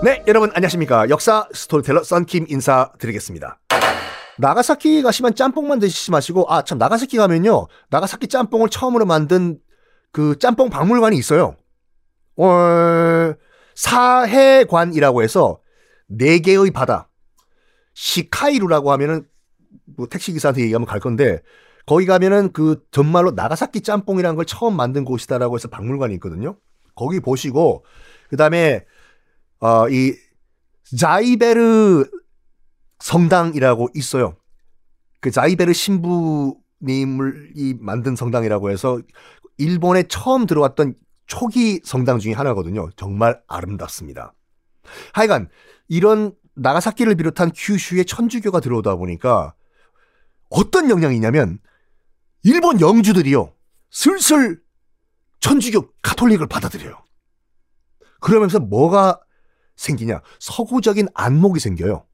네, 여러분 안녕하십니까. 역사 스토리텔러 썬킴 인사드리겠습니다. 나가사키 가시면 짬뽕만 드시지 마시고, 아, 참, 나가사키 가면요. 나가사키 짬뽕을 처음으로 만든 그 짬뽕 박물관이 있어요. 어, 사해관이라고 해서 네 개의 바다. 시카이루라고 하면은 뭐 택시기사한테 얘기하면 갈 건데, 거기 가면은 그 정말로 나가사키 짬뽕이라는 걸 처음 만든 곳이다라고 해서 박물관이 있거든요. 거기 보시고, 그 다음에 어, 이 자이베르 성당이라고 있어요. 그 자이베르 신부님을 이 만든 성당이라고 해서 일본에 처음 들어왔던 초기 성당 중에 하나거든요. 정말 아름답습니다. 하여간 이런 나가사키를 비롯한 큐슈에 천주교가 들어오다 보니까 어떤 영향이냐면 일본 영주들이요. 슬슬 천주교 카톨릭을 받아들여요. 그러면서 뭐가 생기냐? 서구적인 안목이 생겨요.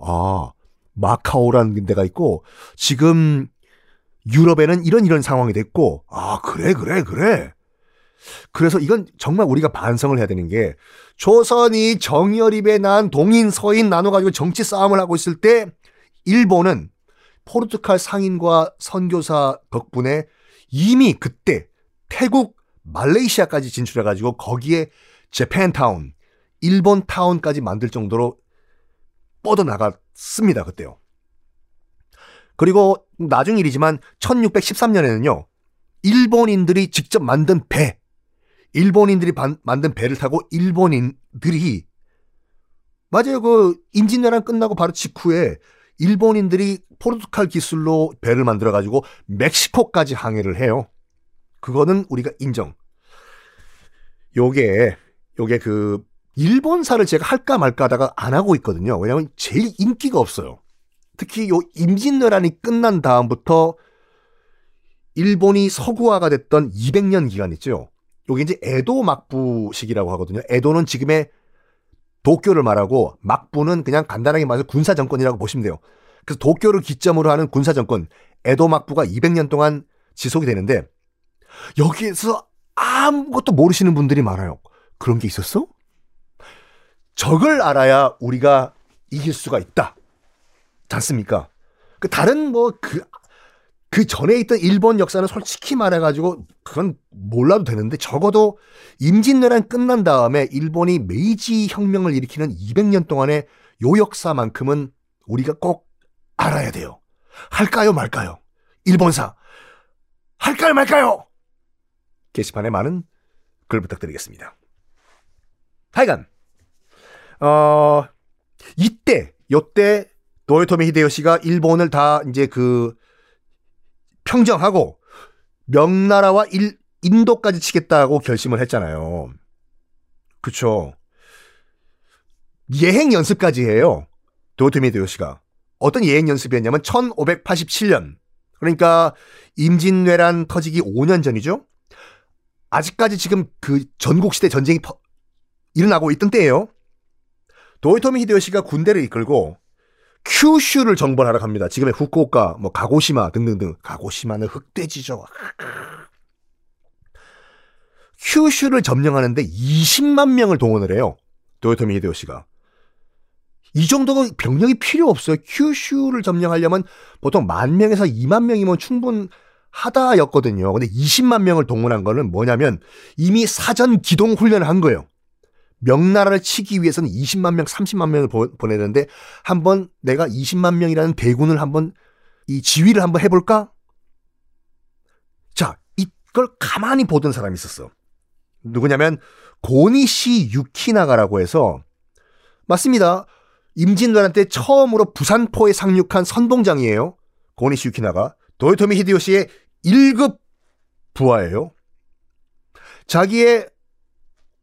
아, 마카오라는 데가 있고, 지금 유럽에는 이런 이런 상황이 됐고, 아, 그래, 그래, 그래. 그래서 이건 정말 우리가 반성을 해야 되는 게, 조선이 정열입에 난 동인, 서인 나눠 가지고 정치 싸움을 하고 있을 때, 일본은 포르투갈 상인과 선교사 덕분에 이미 그때 태국, 말레이시아까지 진출해 가지고 거기에 재팬타운, 일본 타운까지 만들 정도로 뻗어나갔습니다. 그때요. 그리고 나중 일이지만 1613년에는요. 일본인들이 직접 만든 배, 일본인들이 반, 만든 배를 타고 일본인들이 맞아요. 그 임진왜란 끝나고 바로 직후에 일본인들이 포르투갈 기술로 배를 만들어 가지고 멕시코까지 항해를 해요. 그거는 우리가 인정. 요게 요게 그 일본사를 제가 할까 말까 하다가 안 하고 있거든요. 왜냐하면 제일 인기가 없어요. 특히 요 임진왜란이 끝난 다음부터 일본이 서구화가 됐던 200년 기간 있죠. 요게 이제 에도 막부 시기라고 하거든요. 에도는 지금의 도쿄를 말하고 막부는 그냥 간단하게 말해서 군사 정권이라고 보시면 돼요. 그래서 도쿄를 기점으로 하는 군사 정권 에도 막부가 200년 동안 지속이 되는데 여기에서 아무것도 모르시는 분들이 많아요. 그런 게 있었어? 적을 알아야 우리가 이길 수가 있다. 않습니까? 그 다른 뭐그그 전에 있던 일본 역사는 솔직히 말해가지고 그건 몰라도 되는데 적어도 임진왜란 끝난 다음에 일본이 메이지 혁명을 일으키는 200년 동안의 요 역사만큼은 우리가 꼭 알아야 돼요. 할까요 말까요? 일본사 할까요 말까요? 게시판에 많은 글 부탁드리겠습니다. 하여간 어, 이때, 요때, 노요토미 히데요시가 일본을 다 이제 그 평정하고 명나라와 일, 인도까지 치겠다고 결심을 했잖아요. 그쵸. 예행 연습까지 해요. 도요토미 히데요시가. 어떤 예행 연습이었냐면 1587년. 그러니까 임진왜란 터지기 5년 전이죠. 아직까지 지금 그 전국시대 전쟁이 퍼, 일어나고 있던 때예요. 도요토미 히데요시가 군대를 이끌고 큐슈를 정벌하러 갑니다. 지금의 후쿠오카, 뭐 가고시마 등등등. 가고시마는 흑돼지죠. 큐슈를 점령하는데 20만 명을 동원을 해요. 도요토미 히데요시가. 이 정도가 병력이 필요 없어요. 큐슈를 점령하려면 보통 만 명에서 2만 명이면 충분하다였거든요. 근데 20만 명을 동원한 거는 뭐냐면 이미 사전 기동 훈련을 한 거예요. 명나라를 치기 위해서는 20만 명, 30만 명을 보, 내는데 한번 내가 20만 명이라는 대군을 한번 이 지휘를 한번 해볼까? 자, 이걸 가만히 보던 사람이 있었어. 누구냐면 고니시 유키나가라고 해서 맞습니다. 임진왜란 때 처음으로 부산포에 상륙한 선봉장이에요. 고니시 유키나가 도요토미 히데요시의 1급 부하예요. 자기의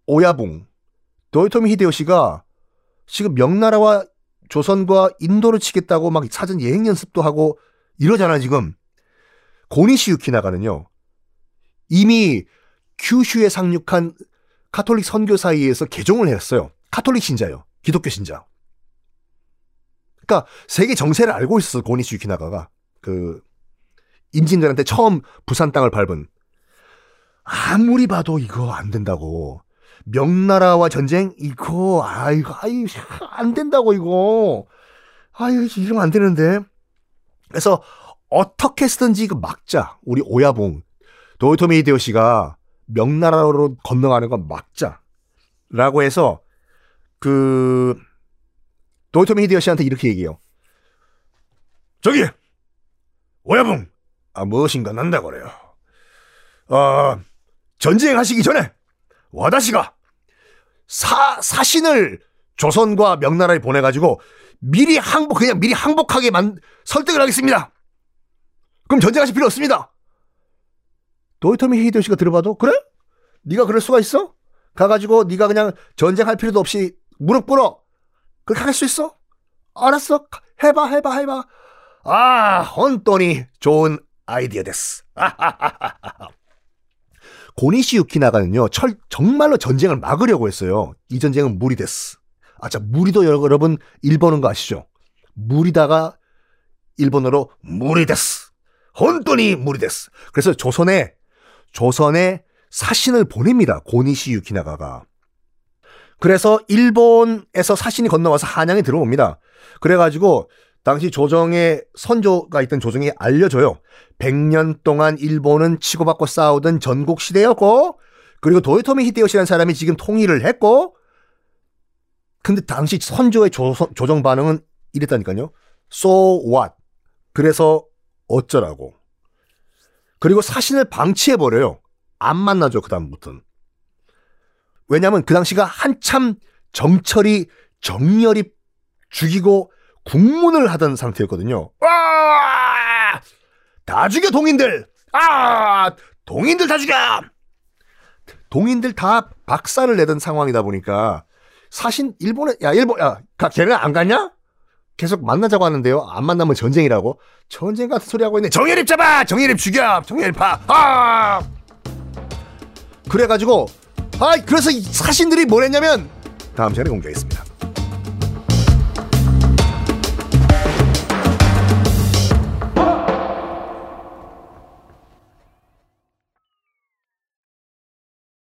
오야붕 도요토미 히데요시가 지금 명나라와 조선과 인도를 치겠다고 막 사전 예행 연습도 하고 이러잖아 지금. 고니시 유키나가는요. 이미 큐슈에 상륙한 카톨릭 선교사에 의해서 개종을 했어요. 카톨릭 신자요. 기독교 신자. 그러니까 세계 정세를 알고 있었어 고니시 유키나가가. 그 임진왜란 때 처음 부산 땅을 밟은. 아무리 봐도 이거 안 된다고 명나라와 전쟁? 이거 아이고 아이 안 된다고 이거. 아유 이러면 안 되는데. 그래서 어떻게 쓰든지 이거 막자 우리 오야봉. 도요토미 히데요시가 명나라로 건너가는 건 막자라고 해서 그 도요토미 히데요시한테 이렇게 얘기해요. 저기 오야봉! 아 무엇인가 난다 그래요. 어 전쟁하시기 전에 와다시가 사, 사신을 조선과 명나라에 보내가지고 미리 항복, 그냥 미리 항복하게 만, 설득을 하겠습니다. 그럼 전쟁하실 필요 없습니다. 도요토미 히데요시가 들어봐도 그래? 네가 그럴 수가 있어? 가가지고 네가 그냥 전쟁할 필요도 없이 무릎 꿇어. 그렇게 할 수 있어? 알았어. 해봐, 해봐, 해봐. 아, 혼돈이 좋은 아이디어 됐어. 고니시 유키나가는요, 철, 정말로 전쟁을 막으려고 했어요. 이 전쟁은 무리 됐어. 아, 자, 무리도 여러분 일본어인 거 아시죠? 무리다가 일본어로 무리 됐어. 혼돈이 무리 됐어. 그래서 조선에, 조선에 사신을 보냅니다. 고니시 유키나가가. 그래서 일본에서 사신이 건너와서 한양에 들어옵니다. 그래가지고 당시 조정의 선조가 있던 조정이 알려줘요. 100년 동안 일본은 치고받고 싸우던 전국 시대였고, 그리고 도요토미 히데요시라는 사람이 지금 통일을 했고, 근데 당시 선조의 조선, 조정 반응은 이랬다니까요. So what? 그래서 어쩌라고. 그리고 사신을 방치해버려요. 안 만나죠, 그다음부터는. 왜냐면 그 당시가 한참 정철이 정렬이 죽이고 국문을 하던 상태였거든요. 아! 다 죽여 동인들. 아! 동인들 다 죽여. 동인들 다 박살을 내던 상황이다 보니까 사신 일본에 야 일본 야 걔네 안 갔냐? 계속 만나자고 하는데요. 안 만나면 전쟁이라고. 전쟁 같은 소리 하고 있네. 정예립 잡아. 정예립 죽여. 정예립 파. 아! 그래가지고 아 그래서 사신들이 뭘 했냐면 다음 시간에 공개하겠습니다.